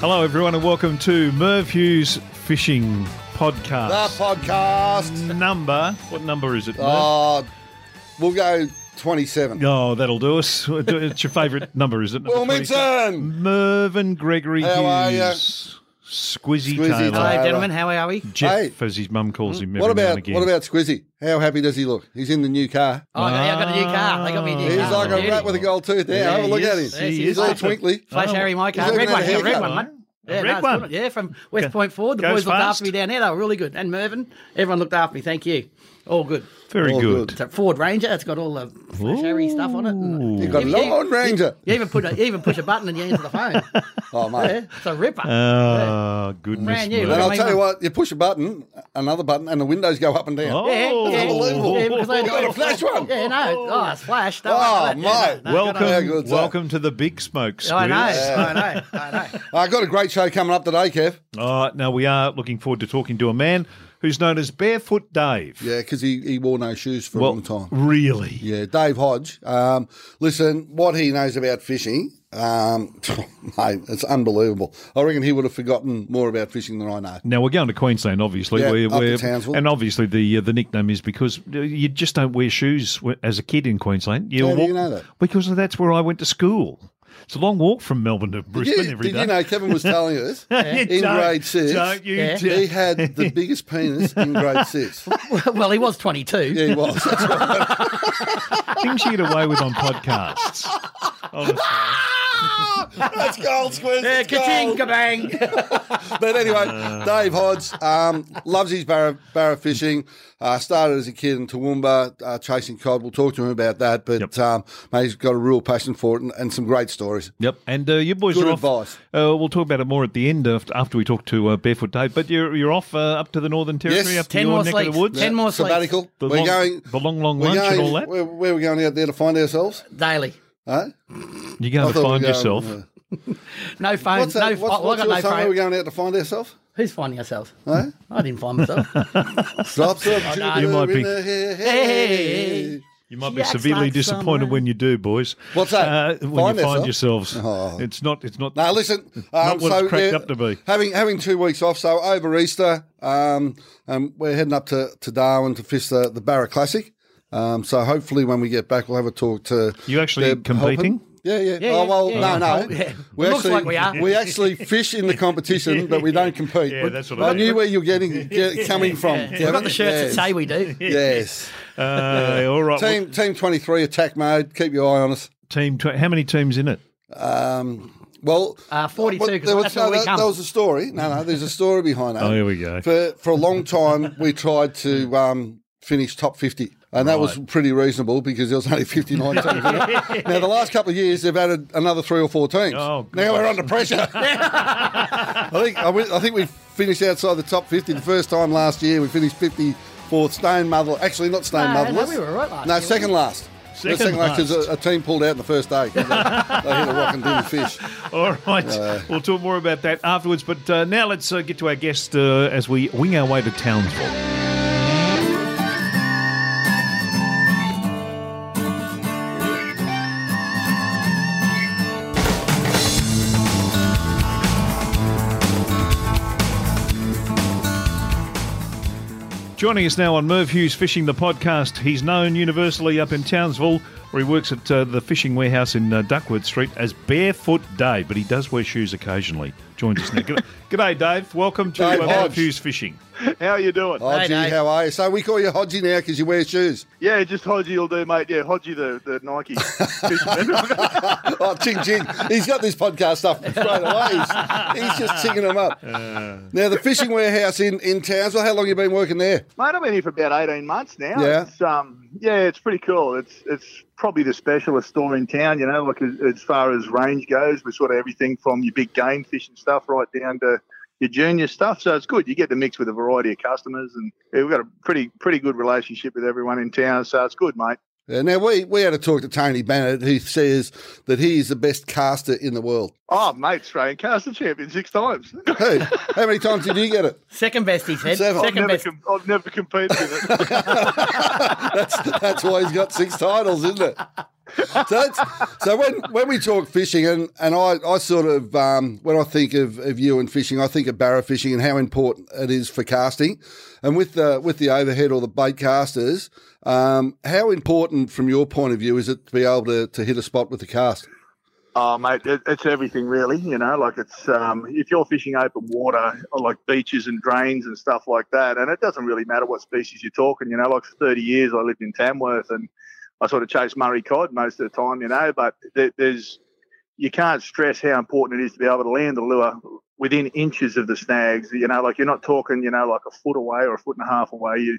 Hello, everyone, and welcome to Merv Hughes Fishing Podcast. The podcast. number. What number is it? Merv? Uh, we'll go 27. Oh, that'll do us. It's your favourite number, is it? Number Wilmington. 27? Mervyn Gregory How? Hughes. Squizzy, Squizzy Taylor. Taylor. Hello, gentlemen. How are we? Jeff, Hey. as his mum calls hmm? him every What about again. what about Squizzy? How happy does he look? He's in the new car. Oh, I got, yeah, I got a new ah. car. They got me a new He's car. like a Beauty. rat with a gold tooth. There, Yeah, have a look he at him. Yes, he He's is. all twinkly. Flash Oh. Harry, my car. Red one. Yeah, red one, mate. Yeah, red no, one? good. Yeah, from West Point Forward. The goes boys looked fast. after me down there. They were really good. And Mervyn, everyone looked after me. Thank you. All good. Very All good. good. It's a Ford Ranger. It's got all the Flash Harry stuff on it. You've got a You- you- long ranger. You even put a, you even push a button and you answer the phone. Oh, yeah, mate. it's a ripper. Oh, goodness Brand new. me. And I'll at tell you what, you push a button, another button, and the windows go up and down. Oh. yeah, yeah, Unbelievable. yeah, because they You got a flash one. Yeah, no. Oh, it's flash. Don't Oh, worry about that. mate. Yeah, no, no, Welcome, How good's welcome to the big smoke Squiz. I know, I know, I know. I got a great show coming up today, Kev. Uh, now we are looking forward to talking to a man who's known as Barefoot Dave. Yeah, because he, he wore no shoes for a long time. really? Yeah, Dave Hodge. Um, listen, what he knows about fishing, um, mate, it's unbelievable. I reckon he would have forgotten more about fishing than I know. Now we're going to Queensland, obviously. Yeah, we're, up we're- Townsville. and obviously the uh, the nickname is because you just don't wear shoes as a kid in Queensland. How do you know that? Because that's where I went to school. It's a long walk from Melbourne to Brisbane you, every did day. you know Kevin was telling us in Don't- grade six, Don't you? Yeah. he had the biggest penis in grade six. well, he was 22. Yeah, he was. That's right. Things you get away with on podcasts. Honestly. That's gold, Squiz. Yeah, it's ka-ching, gold. kabang. But anyway, Dave Hodge um, loves his barra, barra fishing. Uh, started as a kid in Toowoomba uh, chasing cod. We'll talk to him about that. But Yep. um, mate, he's got a real passion for it and, and some great stories. Yep, and uh, you boys Good are off. advice. Uh, we'll talk about it more at the end after, after we talk to uh, Barefoot Dave. But you're you're off uh, up to the Northern Territory, Yes. up to Ten your more neck sleeps. of the woods. Ten more sleeps. Sabbatical. The we're long, going. the long, long We're lunch going. and all that. Where, where are we going out there to find ourselves? Daly. Huh? You're going I to find were yourself. going, No phone. What's that? no, what's well, what's I your got song? no Where are we going out to find ourselves? Who's finding yourself? Huh? I didn't find myself. Drops of no. You might be- in. Hey. You might She be severely like disappointed someone. when you do, boys. What's that? Uh, when Find you find yourselves. Oh. It's not. It's not. Now listen, Not um, what so it's cracked yeah, up to be. having having two weeks off, so over Easter, um, um, we're heading up to, to Darwin to fish the, the Barra Classic. Um, so hopefully when we get back, we'll have a talk to. You actually Deb competing? Halpin. Yeah, yeah. Yeah, oh well, yeah. no, no. Oh, yeah. We Looks actually like we are. we actually fish in the competition, but we don't compete. Yeah, that's what I I mean. knew where you're getting get, coming from. We've got the shirts yes. that say we do. Yes. Uh, all right. well, Team Team twenty three attack mode. Keep your eye on us. team. Tw- how many teams in it? Um, well, Uh, 42, well, 'cause there was, that's where no, we that, come. that was a story. No, no, there's a story behind that. Oh, here we go. For for a long time, we tried to um, finish top fifty, and that was pretty reasonable because there was only fifty nine teams. in it. Now the last couple of years, they've added another three or four teams. Oh, now we're under pressure. I think I, I think we finished outside the top fifty the first time last year. We finished fifty fourth. Stone Mother, actually not Stone No, Mother. no, we were right last No, year, second last. Second Second last because a, a team pulled out in the first day. They, they hit a rock and didn't fish. All right. we'll talk more about that afterwards. But uh, now let's uh, get to our guest uh, as we wing our way to Townsville. Joining us now on Merv Hughes Fishing the Podcast, he's known universally up in Townsville, where he works at uh, the fishing warehouse in uh, Duckworth Street as Barefoot Dave, but he does wear shoes occasionally. Joins us now. G'day, Dave. Welcome to Dave uh, Merv Hughes Fishing. How are you doing? Hodgie, Dave. how are you? So we call you Hodgie now because you wear shoes. Yeah, just Hodgie will do, mate. Yeah, Hodgie the, the Nike. Oh, ching ching. He's got this podcast stuff straight away. He's, he's just chinging them up. now, the fishing warehouse in, in Townsville, how long you been working there? mate, I've been here for about 18 months now. Yeah. It's, um, yeah, it's pretty cool. It's it's probably the specialist store in town, you know, like as, as far as range goes, with sort of everything from your big game fishing stuff right down to your junior stuff. So it's good. You get to mix with a variety of customers, and we've got a pretty pretty good relationship with everyone in town. So it's good, mate. Yeah, now, we, we had a talk to Tony Bennett, who says that he is the best caster in the world. Oh, mate, Australian caster champion six times. Who? How many times did you get it? Second best, he said. Seven. I've Second best. com- I've never competed in it. That's, that's why he's got six titles, isn't it? So, so when when we talk fishing, and, and I, I sort of um, when I think of, of you and fishing, I think of barra fishing and how important it is for casting, and with the with the overhead or the bait casters, um, how important from your point of view is it to be able to, to hit a spot with the cast? Oh, mate, it, it's everything really. You know, like it's um, if you're fishing open water, like beaches and drains and stuff like that, and it doesn't really matter what species you're talking. You know, like for 30 years I lived in Tamworth and I sort of chase Murray cod most of the time. You know, but there, there's you can't stress how important it is to be able to land the lure within inches of the snags. You know, like you're not talking, you know, like a foot away or a foot and a half away. You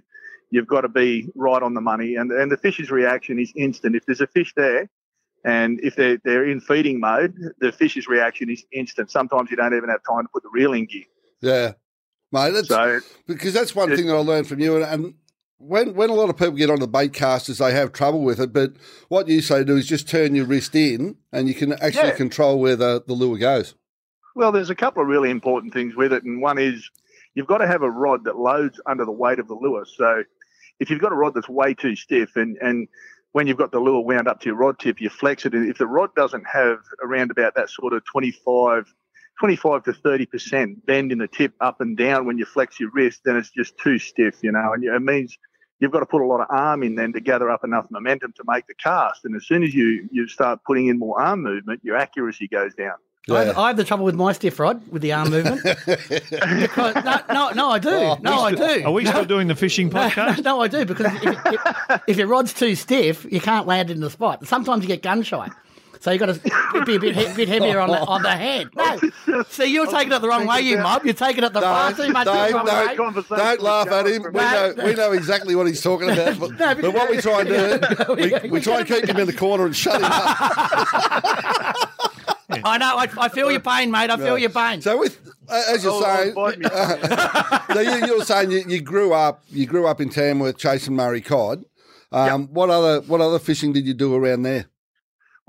you've got to be right on the money, and and the fish's reaction is instant. If there's a fish there and if they're, they're in feeding mode, the fish's reaction is instant. Sometimes you don't even have time to put the reel in gear. Yeah, mate. That's, so, because that's one it, thing that I learned from you. And, and, when when a lot of people get onto the bait casters, they have trouble with it. But what you say to do is just turn your wrist in, and you can actually yeah. control where the, the lure goes. Well, there's a couple of really important things with it, and one is you've got to have a rod that loads under the weight of the lure. So if you've got a rod that's way too stiff and and when you've got the lure wound up to your rod tip, you flex it. And if the rod doesn't have around about that sort of 25, 25 to 30% bend in the tip up and down when you flex your wrist, then it's just too stiff, you know, and it means you've got to put a lot of arm in then to gather up enough momentum to make the cast. And as soon as you, you start putting in more arm movement, your accuracy goes down. Yeah. I, have, I, have, the trouble with my stiff rod with the arm movement. because, no, no, no, I do. Oh, no, I do. Are we still doing the fishing podcast? No, no I do because if, if, if, your rod's too stiff, you can't land it in the spot. Sometimes you get gun shy. So you've got to be a bit, bit heavier on the, on the head. No. See, you're taking it the wrong way, you mob. You're taking it the far too much don't, wrong don't, way. Don't laugh at him. We know, we know exactly what he's talking about. But, no, but what we try and do, we, we try and keep him in the corner and shut him up. I know. I, I, feel your pain, mate. I feel your pain. So, with as you're saying, so you, are saying you, you, grew up, you grew up in Tamworth chasing Murray cod. Um, yep. What other what other fishing did you do around there?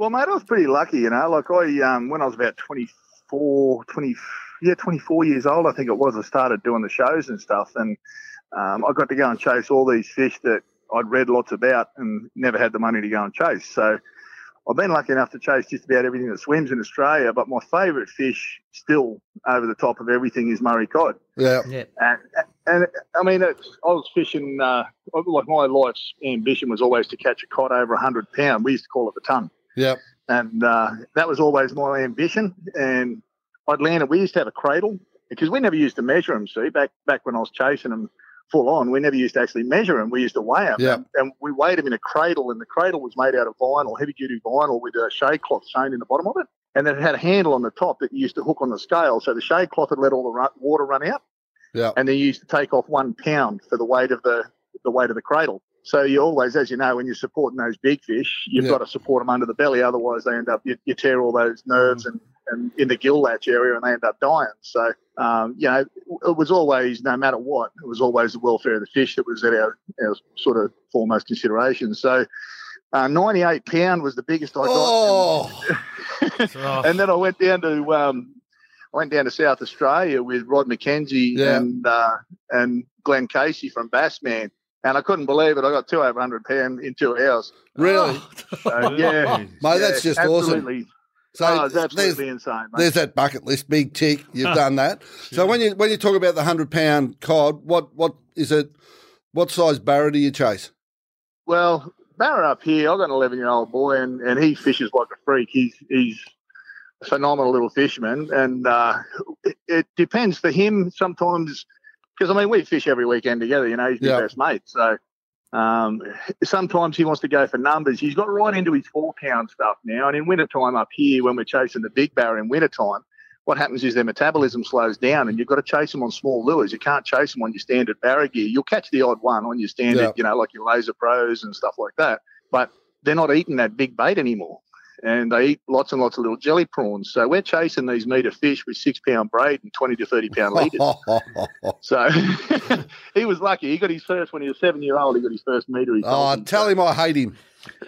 Well, mate, I was pretty lucky. You know, like I um, when I was about 24, 20, yeah, 24 years old, I think it was. I started doing the shows and stuff, and um, I got to go and chase all these fish that I'd read lots about and never had the money to go and chase. So I've been lucky enough to chase just about everything that swims in Australia, but my favourite fish still over the top of everything is Murray cod. Yeah. yeah. And, and I mean, I was fishing, uh, like my life's ambition was always to catch a cod over 100 pound. We used to call it the ton. Yeah. And uh, that was always my ambition. And I'd land it. We used to have a cradle because we never used to measure them, see, back, back when I was chasing them full on. We never used to actually measure them. We used to weigh them. And, and, we weighed them in a cradle, and the cradle was made out of vinyl, heavy duty vinyl with a shade cloth sewn in the bottom of it. And then it had a handle on the top that you used to hook on the scale. So the shade cloth would let all the water run out. Yeah. And then you used to take off one pound for the weight of the the weight of the cradle. So you always, as you know, when you're supporting those big fish, you've yeah. got to support them under the belly. Otherwise, they end up you, you tear all those nerves and, and in the gill latch area, and they end up dying. So um, you know, it was always, no matter what, it was always the welfare of the fish that was at our, our sort of foremost consideration. So. Uh, 98 pound was the biggest I got. Oh. and, and then I went down to um, I went down to South Australia with Rod McKenzie yeah. and uh, and Glenn Casey from Bassman and I couldn't believe it. I got two over 100 pound in two hours. Really? So, yeah. Mate, yeah, that's just absolutely. awesome. So oh, it's absolutely insane. Mate. There's that bucket list, big tick. You've done that. So when you when you talk about the hundred pound cod, what what is it? What size barra do you chase? Well, barra up here, I've got an eleven year old boy, and, and he fishes like a freak. He's he's a phenomenal little fisherman, and uh, it, it depends for him. Sometimes because I mean we fish every weekend together. You know, he's my yep. best mate. So um, sometimes he wants to go for numbers. He's got right into his four pound stuff now. And in wintertime up here, when we're chasing the big barra in wintertime, what happens is their metabolism slows down and you've got to chase them on small lures. You can't chase them on your standard barra gear. You'll catch the odd one on your standard, yep. you know, like your laser pros and stuff like that. But they're not eating that big bait anymore and they eat lots and lots of little jelly prawns. So we're chasing these meter fish with six pound braid and 20 to 30 pound leaders. so he was lucky. He got his first when he was seven year old. He got his first meter. oh, tell him I hate him.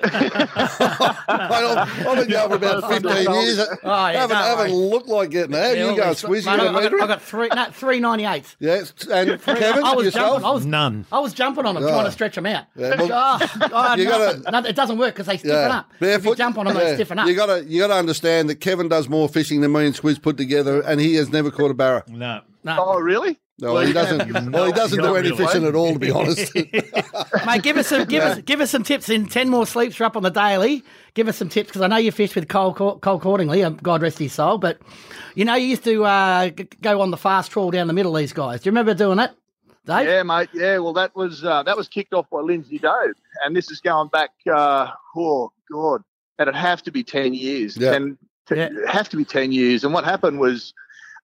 I I've, I've been going for about 15 years. Oh, yeah, haven't, haven't looked like getting that. Yeah, you go these- Squiz, you Mate, got a I, I, got. I got three, no, three ninety eight. Yes, and Kevin, I was yourself? jumping. I was None. I was jumping on them, Oh. trying to stretch them out. Yeah, well, Oh, I had you gotta- No, it doesn't work because they stiffen yeah. up. If you jump on them, yeah. they stiffen up. You got to you got to understand that Kevin does more fishing than me and Squiz put together, and he has never caught a barra. No. no. Oh, really? No, he doesn't. Well, he doesn't do any really. fishing at all, to be honest. Mate, give us some, give us, give us some tips. In ten more sleeps are up on the Daly. Give us some tips because I know you fished with Col, Col Cordingley. um, God rest his soul. But you know, you used to uh, go on the fast trawl down the middle. These guys. Do you remember doing that, Dave? Yeah, mate. Yeah, well, that was uh, that was kicked off by Lindsay Dove, and this is going back. Uh, oh God, And it'd have to be ten years. Yeah. Ten, t- Yeah. have to be ten years. And what happened was,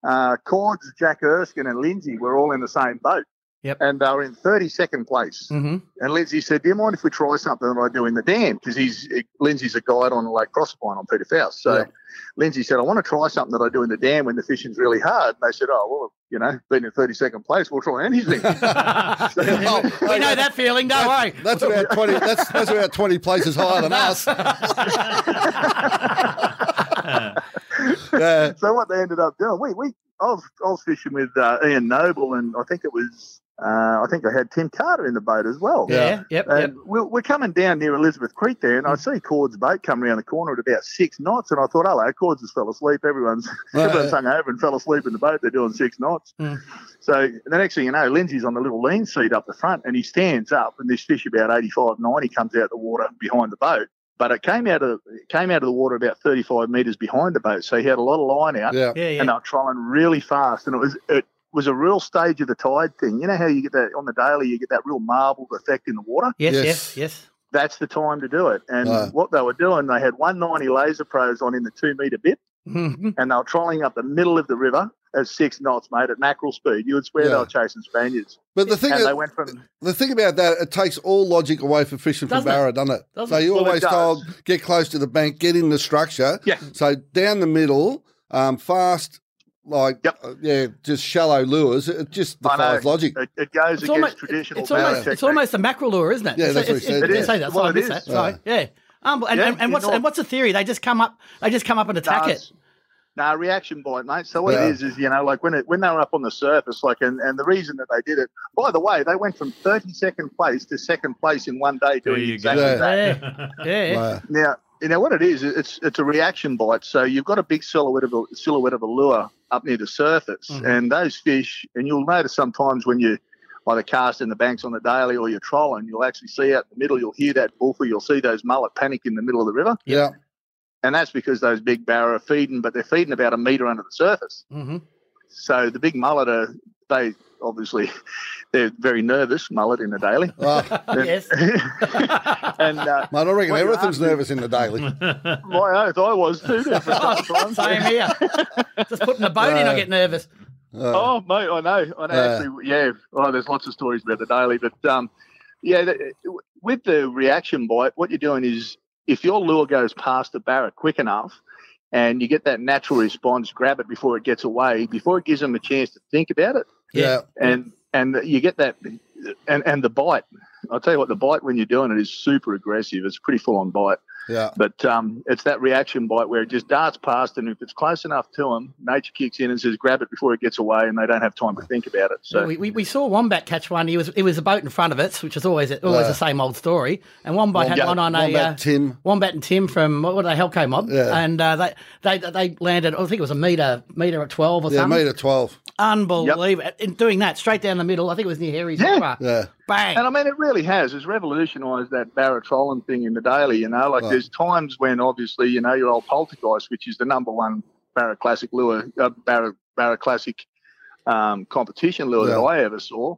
uh, Cords, Jack Erskine, and Lindsay were all in the same boat. Yep. And they were in 32nd place. Mm-hmm. And Lindsay said, "Do you mind if we try something that I do in the dam?" Because he's Lindsay's a guide on the Lake Proserpine on Peter Faust. So Yeah. Lindsay said, "I want to try something that I do in the dam when the fishing's really hard." And they said, "Oh well, you know, being in 32nd place, we'll try anything." Well, we know that feeling. Don't worry. That's about twenty. That's that's about twenty places higher than us. Yeah, so what they ended up doing, we we I was I was fishing with uh, Ian Noble, and I think it was uh, I think I had Tim Carter in the boat as well. Yeah. Yeah. Yep. And Yep. we're, we're coming down near Elizabeth Creek there, and I see Cord's boat come around the corner at about six knots, and I thought, hello, Cord's just fell asleep. Everyone's everyone's hung over and fell asleep in the boat. They're doing six knots. Mm. So the next thing you know, Lindsay's on the little lean seat up the front, and he stands up, and this fish about 85, 90 comes out the water behind the boat. But it came out of it came out of the water about 35 metres behind the boat, so he had a lot of line out yeah, Yeah. Yeah. and they were trolling really fast. And it was it was a real stage of the tide thing. You know how you get that on the Daly, you get that real marbled effect in the water. Yes. Yes. Yes. Yes. That's the time to do it. And Right. what they were doing, they had 190 laser pros on in the two meter bit, and they were trolling up the middle of the river at six knots, mate, at mackerel speed. You would swear Yeah. they were chasing Spaniards. but the thing and is, they went from the thing about that, it takes all logic away from fishing from barra, doesn't it? Doesn't so you Well, always told get close to the bank, get in the structure. Yeah. So down the middle, um, fast, like Yep. uh, yeah, just shallow lures. It just I know. defies logic. it, it goes It's against almost, traditional it's, almost, barra it's almost a mackerel lure, isn't it? Yeah, It's- that's what it's- he said, it's- yeah. Say that. Well, Sorry, I it missed is. that. Sorry. Yeah. Um, and, Yeah, and, and what's you're and what's the theory? They just come up. They just come up and attack No, it. It's- No, reaction bite, mate. So what Yeah. it is is, you know, like when it when they were up on the surface, like, and, and the reason that they did it. By the way, they went from thirty second place to second place in one day There doing exactly go. that. Yeah. Yeah. Wow. Now, you know what it is? It's it's a reaction bite. So you've got a big silhouette of a silhouette of a lure up near the surface, Mhm. and those fish, and you'll notice sometimes when you either cast in the banks on the Daly or you're trolling, you'll actually see out in the middle, you'll hear that bullfrog, you'll see those mullet panic in the middle of the river. Yeah. And that's because those big barra are feeding, but they're feeding about a metre under the surface. Mm-hmm. So the big mullet are, they obviously, they're very nervous, mullet in the Daly. Oh, Yes. and uh, mate, I reckon everything's asked nervous in the Daly. my oath, I was too there for some time. Same here. Just putting the boat in, I get nervous. Oh, Oh, mate, I know. I know. Yeah. Actually, yeah. Oh, there's lots of stories about the Daly, but um, yeah, the, with the reaction bite, what you're doing is if your lure goes past the barra quick enough, and you get that natural response, grab it before it gets away, before it gives them a chance to think about it, yeah. and and you get that, and and the bite. I'll tell you what, the bite when you're doing it is super aggressive. It's a pretty full on bite. Yeah. But um, it's that reaction bite where it just darts past, and if it's close enough to them, nature kicks in and says, "Grab it before it gets away," and they don't have time to think about it. So we, we, we saw Wombat catch one. He was it was a boat in front of it, which is always always Yeah. the same old story. And Wombat had one on a Wombat uh, Tim. Wombat and Tim from what were they Halco mob, Yeah. and uh, they they they landed. I think it was a meter meter at twelve or Yeah, something. meter twelve. Unbelievable! In doing that straight down the middle, I think it was near Harry's. Yeah. Bar. Yeah. Bang! And I mean, it really has. It's revolutionised that barra trolling thing in the Daly. You know, like Right. there's times when obviously, you know, your old poltergeist, which is the number one barra classic lure, uh, barra classic um, competition lure that I ever saw,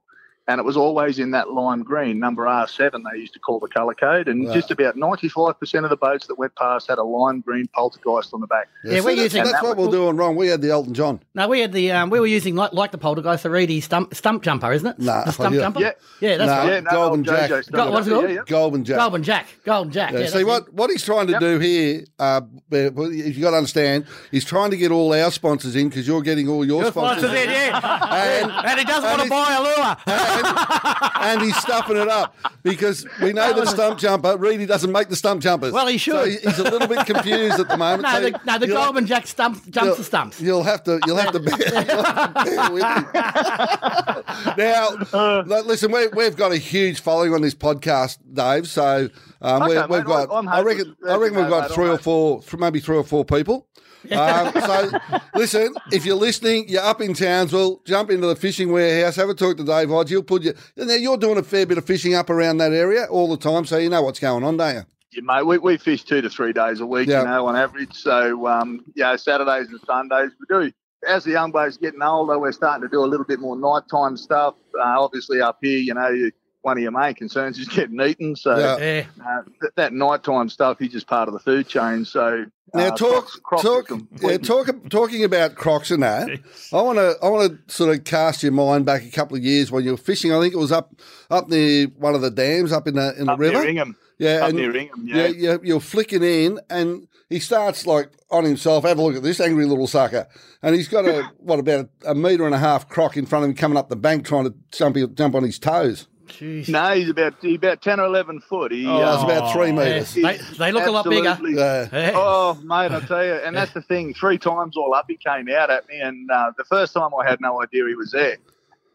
and it was always in that lime green number R7. They used to call the colour code, and Right. just about 95% of the boats that went past had a lime green poltergeist on the back. Yeah, so we're that's, using- that's what we're doing wrong. We had the Elton John. No, we had the um, we were using like like the poltergeist, the Reedy stump stump jumper, isn't it? Nah, the stump yeah. jumper. Yeah. yeah, that's Nah. right. Yeah, no, Golden old Jack. JJ Go- what's it called? Yeah, yeah. Golden Jack. Golden Jack, Golden Jack. Yeah, Yeah, see what what he's trying to Yep. do here. Uh, if you got to understand, he's trying to get all our sponsors in because you're getting all your it. sponsors. Sponsors in, yeah. And- and he doesn't want to buy a lure. And he's stuffing it up because we know that stump jumper Reedy doesn't make the stump jumpers. Well, he should. So he's a little bit confused at the moment. No, so the, no, the Goldman Jack stump, jumps the stumps. You'll have to. You'll have to bear, have to bear with me. now, uh. look, listen, we, we've got a huge following on this podcast, Dave. So um, Okay, we, we've got. I'm I reckon. I reckon we've got Mate, three or four, th- maybe three or four people. Um, so, listen, if you're listening, you're up in Townsville, jump into the fishing warehouse, have a talk to Dave Hodge. He'll put you. Now, you're doing a fair bit of fishing up around that area all the time, so you know what's going on, don't you? Yeah, mate, we, we fish two to three days a week, Yeah. you know, on average. So, um, yeah, Saturdays and Sundays we do. As the young blokes getting older, we're starting to do a little bit more nighttime stuff. Uh, obviously, up here, you know, you, one of your main concerns is getting eaten. So, Yeah. Yeah. uh, th- that nighttime stuff is just part of the food chain. So, Now uh, talk Crocs- Crocs talk are yeah, talk talking about Crocs and that. I want to I want to sort of cast your mind back a couple of years when you were fishing. I think it was up up near one of the dams up in the in the up near river. Ingham. Yeah, Up and near Ingham, yeah, yeah. you're, you're flicking in, and he starts like on himself. Have a look at this angry little sucker, and he's got a what about a, a metre and a half croc in front of him coming up the bank trying to jump jump on his toes. Jeez. No, he's about he's about ten or eleven foot. He, Oh, uh, it's about three Yeah. metres. They, they look a lot bigger. Yeah. Yeah. Oh, mate, I tell you, and that's the thing. Three times all up, he came out at me, and uh, the first time I had no idea he was there,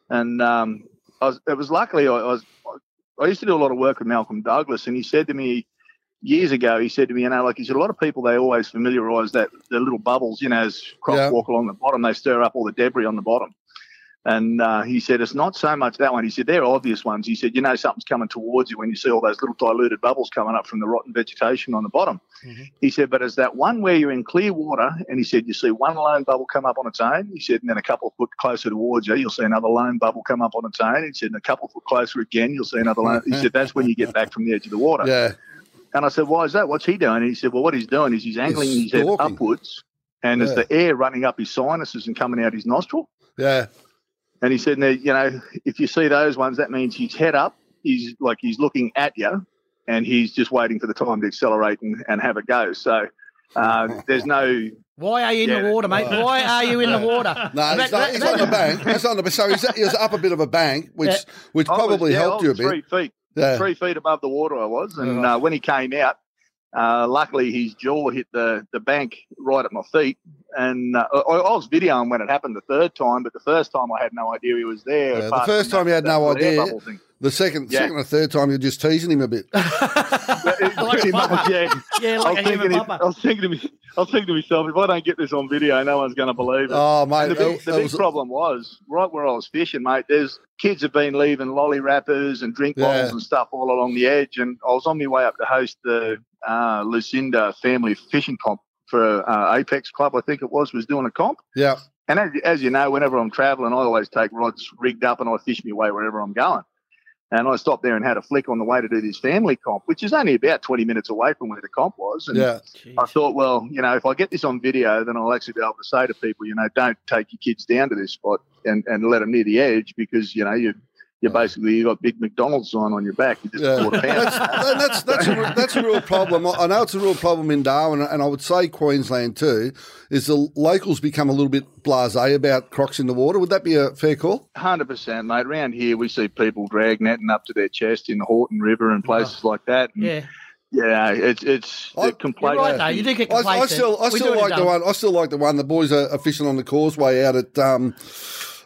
and um, I was, it was luckily I, I was. I used to do a lot of work with Malcolm Douglas, and he said to me years ago, he said to me, you know, like he said, a lot of people they always familiarise that the little bubbles, you know, as crocs Yeah. walk along the bottom, they stir up all the debris on the bottom. And uh, he said, it's not so much that one. He said, they're obvious ones. He said, you know, something's coming towards you when you see all those little diluted bubbles coming up from the rotten vegetation on the bottom. He said, but it's that one where you're in clear water, and he said, you see one lone bubble come up on its own. He said, and then a couple foot closer towards you, you'll see another lone bubble come up on its own. He said, and a couple foot closer again, you'll see another lone. He said, that's when you get back from the edge of the water. Yeah, And I said, why is that? What's he doing? And he said, well, what he's doing is he's angling his head upwards, and Yeah. there's the air running up his sinuses and coming out his nostril. yeah, And he said, now, you know, if you see those ones, that means he's head up. He's like he's looking at you, and he's just waiting for the time to accelerate and, and have a go. So uh, there's no Why are you in Yeah. the water, mate? Why are you in the water? No, That- he's, not, that- he's that- on the bank. He's on the so he's, he was up a bit of a bank, which Yeah. which I was- probably yeah, helped you a was bit. Three feet, Yeah, three feet above the water I was, and Oh. uh, when he came out, uh, luckily his jaw hit the, the bank right at my feet, and uh, I, I was videoing when it happened the third time, but the first time I had no idea he was there. Yeah, the first from time you had no idea. the second, Yeah. second or third time you're just teasing him a bit. Pretty much, yeah. Yeah, I like was, a human thinking, papa. I was thinking to me, I was thinking to myself, if I don't get this on video, no one's going to believe it. Oh mate, And the big, the big was- problem was right where I was fishing, mate. There's kids have been leaving lolly wrappers and drink Yeah. bottles and stuff all along the edge, and I was on my way up to host the uh, Lucinda family fishing comp for uh, Apex Club, I think it was, was doing a comp. yeah, And as, as you know, whenever I'm travelling, I always take rods rigged up and I fish my way wherever I'm going. And I stopped there and had a flick on the way to do this family comp, which is only about 20 minutes away from where the comp was. And yeah, I thought, well, you know, if I get this on video, then I'll actually be able to say to people, you know, don't take your kids down to this spot and, and let them near the edge because, you know, you you basically you got big McDonald's sign on your back. You just yeah. That's, that's that's a, that's a real problem. I I know it's a real problem in Darwin, and I would say Queensland too. Is the locals become a little bit blasé about crocs in the water? Would that be a fair call? Hundred percent, mate. Around here, we see people drag netting up to their chest in the Haughton River and places like that. And Yeah. yeah, it's it's I- the right, though. You do get I, complacent. I still, I still like the one. I still like the one. The boys are, are fishing on the causeway out at um,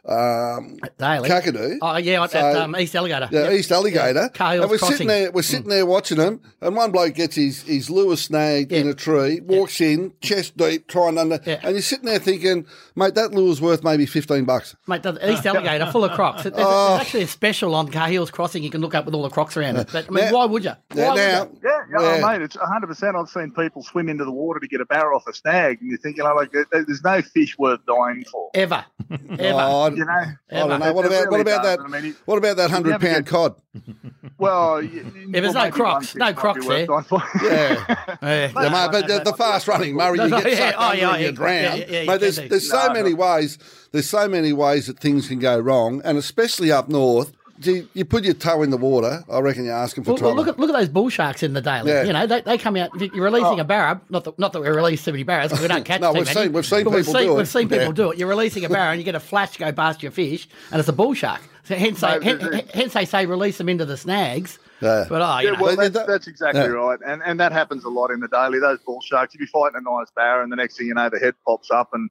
um, Daly. Kakadu. Oh, yeah, at So- um, East Alligator. Yeah, Yep. East Alligator. Cahill's and we're Crossing. sitting there, we're sitting there watching them, and one bloke gets his, his lure snagged in a tree, walks in, chest deep, trying under, Yeah. and you're sitting there thinking, mate, that lure's worth maybe fifteen bucks. Mate, the East Alligator full of crocs. There's, Oh. there's actually a special on Cahill's Crossing you can look up with all the crocs around it. But, I mean, Now- why would you? Why Now, would you? Yeah, yeah, Yeah. Oh, mate, it's 100%. I've seen people swim into the water to get a barrel off a snag, and you think, you know, like, there's no fish worth dying for. Ever. Ever. Oh, I, You know? I don't know. What about what about does. that? I mean, What about that hundred pound cod? well, If there's no Crocs, no Crocs there. Yeah. Yeah. But the, fast running Murray, you get sucked oh, under and you drown. mate, there's there's so many ways. There's so many ways that things can go wrong, and especially up north, you, you put your toe in the water. I reckon you're asking for Well, well, trouble. look at look at those bull sharks in the Daly. Yeah. You know, they, they come out. You're releasing oh. a barra, not that not that we release too many barras, 'cause we don't catch No, too we've many. seen- we've seen but we've seen, do it. We've seen people Yeah. do it. You're releasing a barra and you get a flash go past your fish, and it's a bull shark. So hence, they, hence, hence they say release them into the snags. Yeah. But uh, you Yeah, know, well, that's, that's exactly yeah. right, and and that happens a lot in the Daly. Those bull sharks, if you're fighting a nice barra, and the next thing you know, the head pops up, and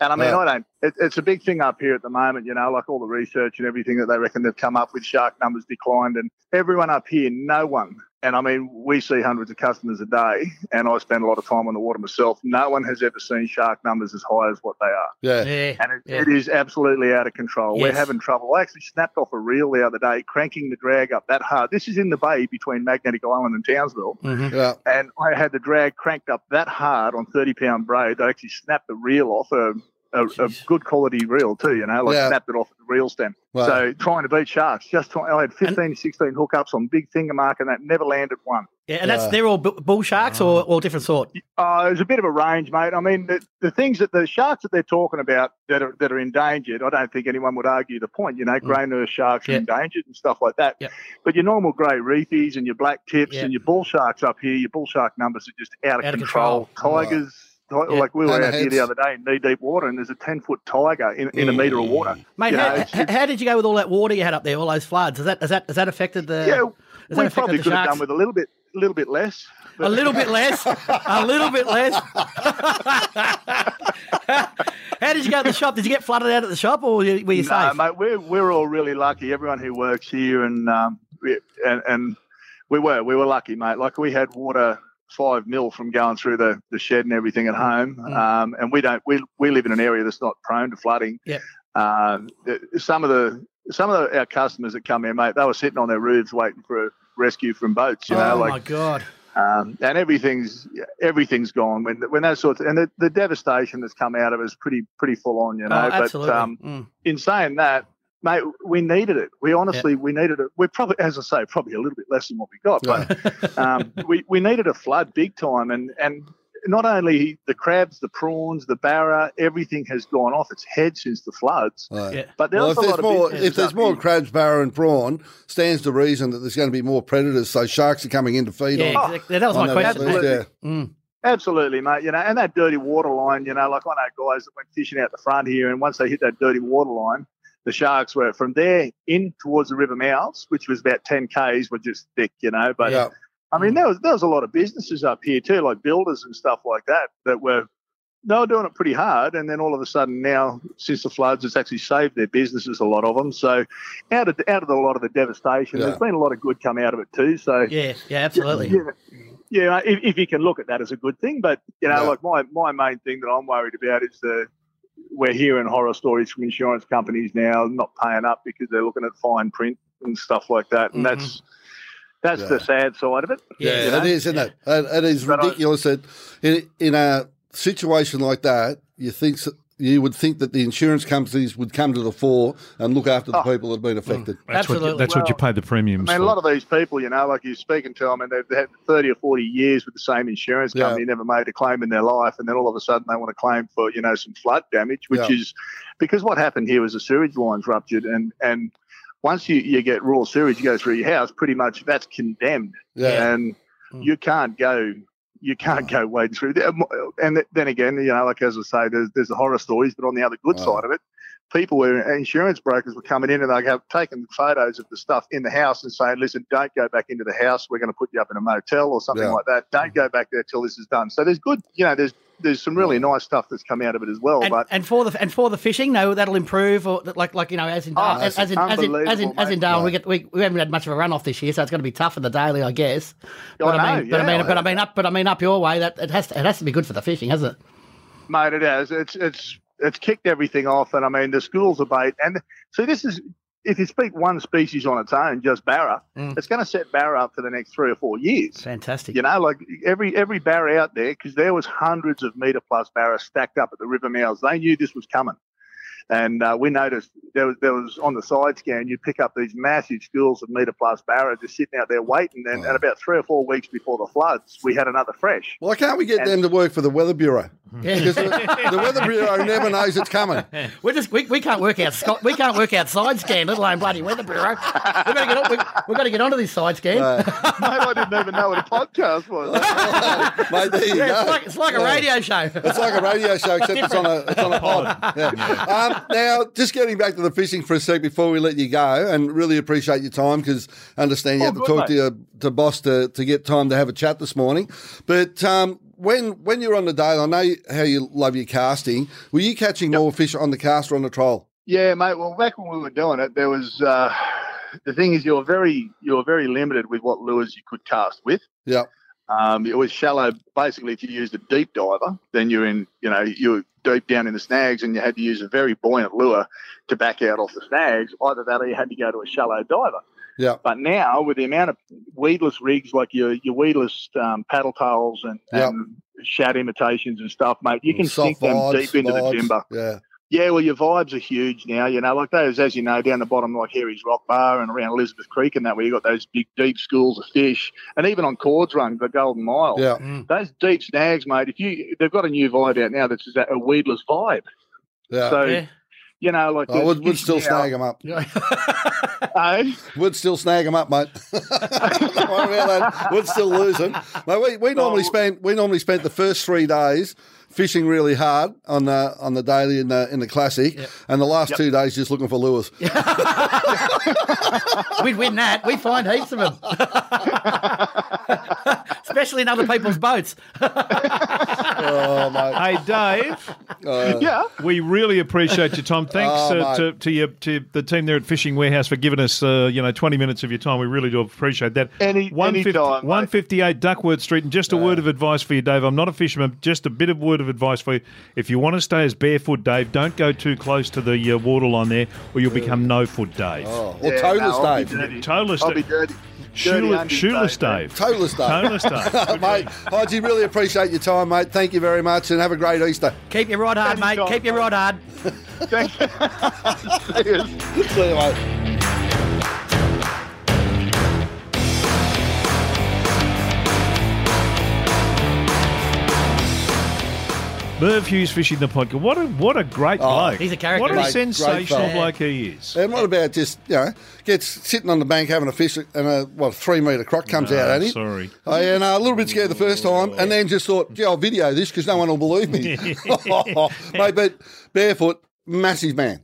and I mean, Yeah. I don't. It, it's a big thing up here at the moment, you know, like all the research and everything that they reckon they've come up with. Shark numbers declined, and everyone up here, no one. And I mean, we see hundreds of customers a day, and I spend a lot of time on the water myself. No one has ever seen shark numbers as high as what they are yeah. yeah, and it, yeah. it is absolutely out of control. We're having trouble. I actually snapped off a reel the other day, cranking the drag up that hard. This is in the bay between Magnetic Island and Townsville, Mhm. Yeah. and I had the drag cranked up that hard on 30 pound braid. I actually snapped the reel off a, a, a good quality reel too, you know, like Yeah. snapped it off the reel stem. Wow. So trying to beat sharks, just trying. I had 15, 16 hookups on big finger mark, and that never landed one. yeah, and that's Yeah. they're all bull sharks or, or different sort. Uh, there's a bit of a range, mate. I mean, the, the things that the sharks that they're talking about that are that are endangered, I don't think anyone would argue the point. You know, grey nurse sharks Mm. Yeah. are endangered and stuff like that. Yeah. But your normal grey reefies and your black tips Yeah. and your bull sharks up here, your bull shark numbers are just out of, Out of control. control. Tigers. Ti- Yeah. Like we were out here the other day in knee deep water, and there's a ten foot tiger in, in a metre of water. Mate, how, know, how, how did you go with all that water you had up there, all those floods? Has that has that has that affected the? Yeah, we probably could have done with a little bit, a little bit less. a little bit less, a little bit less. How did you go at the shop? Did you get flooded out at the shop, or were you, were you no, safe? mate, we're we're all really lucky. Everyone who works here, and um, and and we were we were lucky, mate. Like we had water five mil from going through the, the shed and everything at home, Mm. um, and we don't we we live in an area that's not prone to flooding. Yep. Um, the- some of the some of the, our customers that come here, mate, they were sitting on their roofs waiting for a rescue from boats. You know, oh like my god! um, and everything's everything's gone when when that sort of, and the, the devastation that's come out of it is pretty pretty full on, you know. oh, absolutely. But um, Mm. in saying that, mate, we needed it. We honestly we needed it. We're probably, as I say, probably a little bit less than what we got, but um, we we needed a flood big time, and and not only the crabs, the prawns, the barra, everything has gone off its head since the floods. Right. Yeah. But there Well, if a there's lot of more, businesses if there's more here. crabs, barra, and prawn, stands to reason that there's going to be more predators. So sharks are coming in to feed Yeah, on. exactly. that was my question. things, mate. Yeah. Mm. Absolutely, mate. You know, and that dirty water line, you know, like I know guys that went fishing out the front here, and once they hit that dirty water line, the sharks were from there in towards the river mouths, which was about 10 Ks, were just thick, you know. But yeah. I mean, mm. there was there was a lot of businesses up here too, like builders and stuff like that, that were they were doing it pretty hard, and then all of a sudden now, since the floods, it's actually saved their businesses, a lot of them. So, out of out of a lot of the devastation, Yeah. there's been a lot of good come out of it too. So, Yeah, yeah, absolutely. yeah, yeah. If, if you can look at that as a good thing, but you know, Yeah. like my my main thing that I'm worried about is the we're hearing horror stories from insurance companies now not paying up because they're looking at fine print and stuff like that, and Mhm. that's that's Yeah. the sad side of it. Yeah, Yeah. it is, isn't it? It, it is But I- ridiculous that in, in a situation like that, you think s- you would think that the insurance companies would come to the fore and look after the Oh. people that have been affected. That's what, Absolutely. that's what you pay the premiums I mean, for. a lot of these people, you know, like you're speaking to them, and they've had 30 or 40 years with the same insurance Yeah. company, never made a claim in their life, and then all of a sudden they want to claim for, you know, some flood damage, which Yeah. is because what happened here was the sewage lines ruptured, and and once you, you get raw sewage, you go through your house, pretty much that's condemned, Yeah. and Mm. you can't go. You can't go wading through there. And then again, you know, like as I say, there's there's the horror stories, but on the other good side of it, people were insurance brokers were coming in and they have taken photos of the stuff in the house and saying, "Listen, don't go back into the house. We're going to put you up in a motel or something Yeah. like that. Don't mm. go back there till this is done." So there's good, you know, there's there's some really nice stuff that's come out of it as well. And, but and for the and for the fishing, no, that'll improve. Or like like you know, as in Oh, as, as in as in as in, as in. Darwin, we get we, we haven't had much of a run off this year, so it's going to be tough for the Daly, I guess. I But I, know, mean, but I yeah. mean, but I mean, up, but I mean, up your way, that it has to, it has to be good for the fishing, hasn't it? mate, it has. It's it's it's kicked everything off, and I mean the schools are bait. And so this is if you speak one species on its own, just barra, Mm. it's going to set barra up for the next three or four years. Fantastic. You know, like every every barra out there, because there was hundreds of meter plus barra stacked up at the river mouths. They knew this was coming, and uh, we noticed there was there was on the side scan. You'd pick up these massive schools of meter plus barra just sitting out there waiting. And, Wow. and about three or four weeks before the floods, we had another fresh. Why can't we get And- them to work for the Weather Bureau? because the, the Weather Bureau never knows it's coming. We're just we, we can't work out Scott. We can't work out side scan, let alone bloody weather bureau. We've got to get on, we, we've got to get onto this side scan. Mate, I didn't even know what a podcast was. Mate, there you yeah, go. it's like it's like a radio show. It's like a radio show, except it's on a it's on a pod. Yeah. Um, now, just getting back to the fishing for a sec before we let you go, and really appreciate your time because I understand you Oh, had to good, talk to your to boss to, to get time to have a chat this morning. But um, when when you're on the day, I know how you love your casting. Were you catching more fish on the cast or on the troll? Yeah, mate. Well, back when we were doing it, there was uh, the thing is you're very you're very limited with what lures you could cast with. Yeah. Um, it was shallow. Basically, if you used a deep diver, then you're in, you know, you're deep down in the snags, and you had to use a very buoyant lure to back out off the snags. Either that, or you had to go to a shallow diver. Yeah. But now, with the amount of weedless rigs like your your weedless um, paddle tails and, Yep. and shad imitations and stuff, mate, you can Soft sink them deep into the timber. Yeah. Yeah, well, your vibes are huge now. You know, like those, as you know, down the bottom, like Harry's Rock Bar and around Elizabeth Creek and that, where you got those big, deep schools of fish, and even on Cords Run, the Golden Mile. Yeah. Those deep snags, mate. If you, they've got a new vibe out now that's a a weedless vibe. Yeah. So Yeah. you know, like I would, would still now- snag them up. Eh? Would still snag them up, mate. Don't worry about that. Would still lose them. Mate, we, we normally Oh. spent we normally spent the first three days fishing really hard on the on the Daly in the in the classic, and the last two days just looking for lures. We'd win that. We'd find heaps of them, especially in other people's boats. Oh, mate. Hey, Dave, Yeah. we really appreciate your time. Thanks Oh, uh, to, to, your, to the team there at Fishing Warehouse for giving us, uh, you know, 20 minutes of your time. We really do appreciate that. Any- 150 anytime, mate. 158 Duckworth Street. And just a word of advice for you, Dave. I'm not a fisherman, just a bit of word of advice for you. If you want to stay as barefoot, Dave, don't go too close to the uh, waterline there or you'll become no foot Dave. Oh, or Yeah, toeless no, I'll Dave. dirty. Toeless I'll be dirty. Dirty Shoeless, undies, shoeless Dave. Dave. Toeless Dave. Toeless Dave. mate, Hodgie, really appreciate your time, mate. Thank you very much, and have a great Easter. Keep your rod hard, mate. Anytime, Keep your rod hard. Thanks. Cheers. See you, mate. Merv Hughes fishing the podcast. What a what a great Oh, bloke. he's a character. What a Great- great sensational fella. bloke he is. And what about just you know gets sitting on the bank having a fish and a what three metre croc comes No, out at him. sorry. I, and uh, a little bit scared the first time, and then just thought, gee, I'll video this because no one will believe me. Mate, but barefoot, massive man.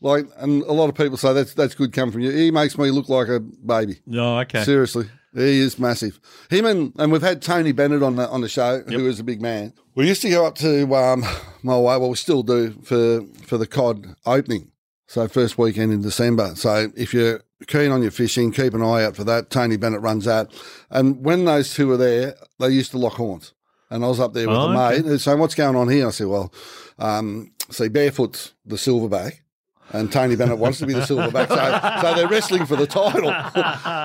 Like, and a lot of people say that's that's good coming from you. He makes me look like a baby. Oh, okay. Seriously, he is massive. Him and and we've had Tony Bennett on the on the show, who is a big man. We used to go up to um, my way. Well, we still do for for the cod opening. So first weekend in December. So if you're keen on your fishing, keep an eye out for that. Tony Bennett runs out, And when those two were there, they used to lock horns. And I was up there with Oh, a okay. mate saying, "What's going on here?" I said, "Well, um, see, barefoot's the silverback." And Tony Bennett wants to be the silverback, so, so they're wrestling for the title.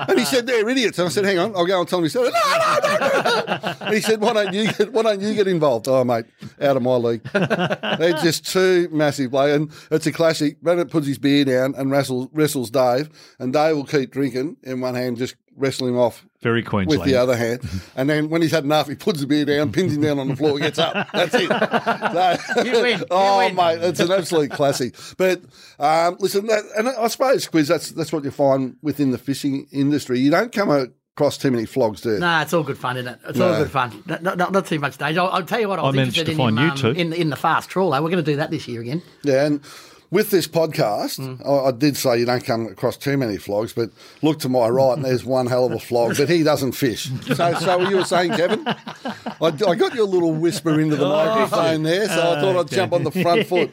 and he said, "They're idiots." And I said, "Hang on, I'll go and tell him." He said, "No, no, no, no." And he said, "Why don't you get? Why don't you get involved?" Oh, mate, out of my league. They're just two massive blokes, and it's a classic. Bennett puts his beer down and wrestles wrestles Dave, and Dave will keep drinking in one hand, just wrestling off Very Queensland. with the other hand. And then when he's had enough, he puts the beer down, pins him down on the floor, gets up. That's it. So- You win. You oh, win. mate, it's an absolute classic. But um, listen, that, and I suppose, Quiz, that's that's what you find within the fishing industry. You don't come across too many flogs, do you? Nah, it's all good fun, isn't it? It's No. all good fun. Not, not, not too much danger. I'll, I'll tell you what. I was I managed interested to in, find in, you um, two. in in the fast trawler. We're going to do that this year again. Yeah, and with this podcast, Mm. I, I did say you don't come across too many flogs, but look to my right and there's one hell of a flog, but he doesn't fish. So, so what you were saying, Kevin? I, I got your little whisper into the Oh. microphone there, so I thought I'd jump on the front foot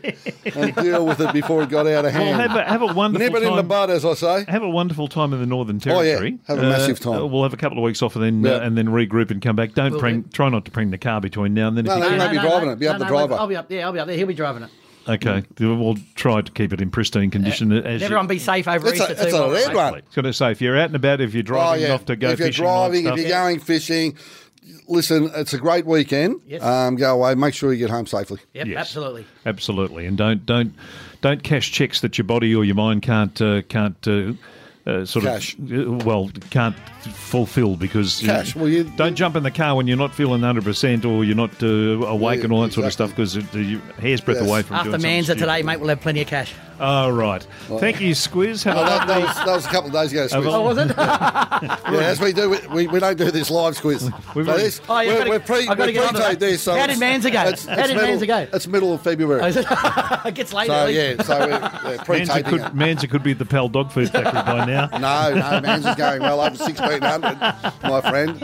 and deal with it before it got out of Well, hand. have a, have a wonderful Nip it in the time. bud, as I say. have a wonderful time in the Northern Oh, yeah. Territory. Have a massive time. Uh, we'll have a couple of weeks off and then uh, and then regroup and come back. Don't Will bring, try not to bring the car between now and then. If No, you no, can. you might be driving it. Be up the driver. I'll be up. Yeah, I'll be up there. He'll be driving it. Okay, we'll try to keep it in pristine condition. as And you- everyone be safe over It's a- Easter it's too. a by the way. red one. I was going to say, if you're out and about, if you're Oh, driving yeah. off to go if you're fishing, driving, if you're going fishing, listen, it's a great weekend. Yes. Um, go away. Make sure you get home safely. Yep, Yes. absolutely. Absolutely, and don't don't don't cash checks that your body or your mind can't uh, can't uh, uh, sort Cash. of uh, well can't fulfil because Cash. Well, you- don't jump in the car when you're not feeling 100 percent or you're not uh, awake Yeah, and all that sort of stuff because you're hair's breadth Yes. away from After doing something Manza today, mate, we'll have plenty of cash. All right. Thank you, Squiz. Have a that, that lovely. was, that was a couple of days ago. Squiz. Oh, was it? Yeah, as we do, we, we don't do this live quiz. We've So already- this, Oh, you we're, gotta- we're pre, I've gotta we're get onto pre-taped that. this. So How did it's- Manza go? It's, How did middle, Manza go? It's middle of February. Oh, it? it gets late. so early. yeah, so we're, we're Manza pre-taping could, it. Manza could be at the Pal Dog Food Factory by now. No, no, man's is going well over sixteen hundred, my friend.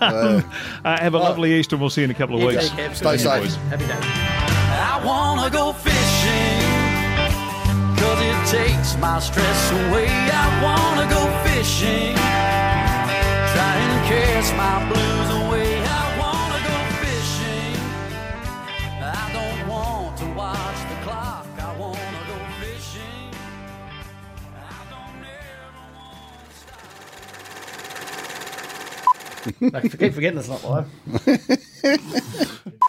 Uh, Uh, have a lovely Easter and we'll see you in a couple of You weeks. take care. Stay safe. Happy days. I wanna go fishing Cause it takes my stress away. I wanna go fishing Try and cast my blues away. I wanna go fishing. I don't want to watch the clock. I wanna go fishing. I don't ever want to stop. I keep forgetting it's not live.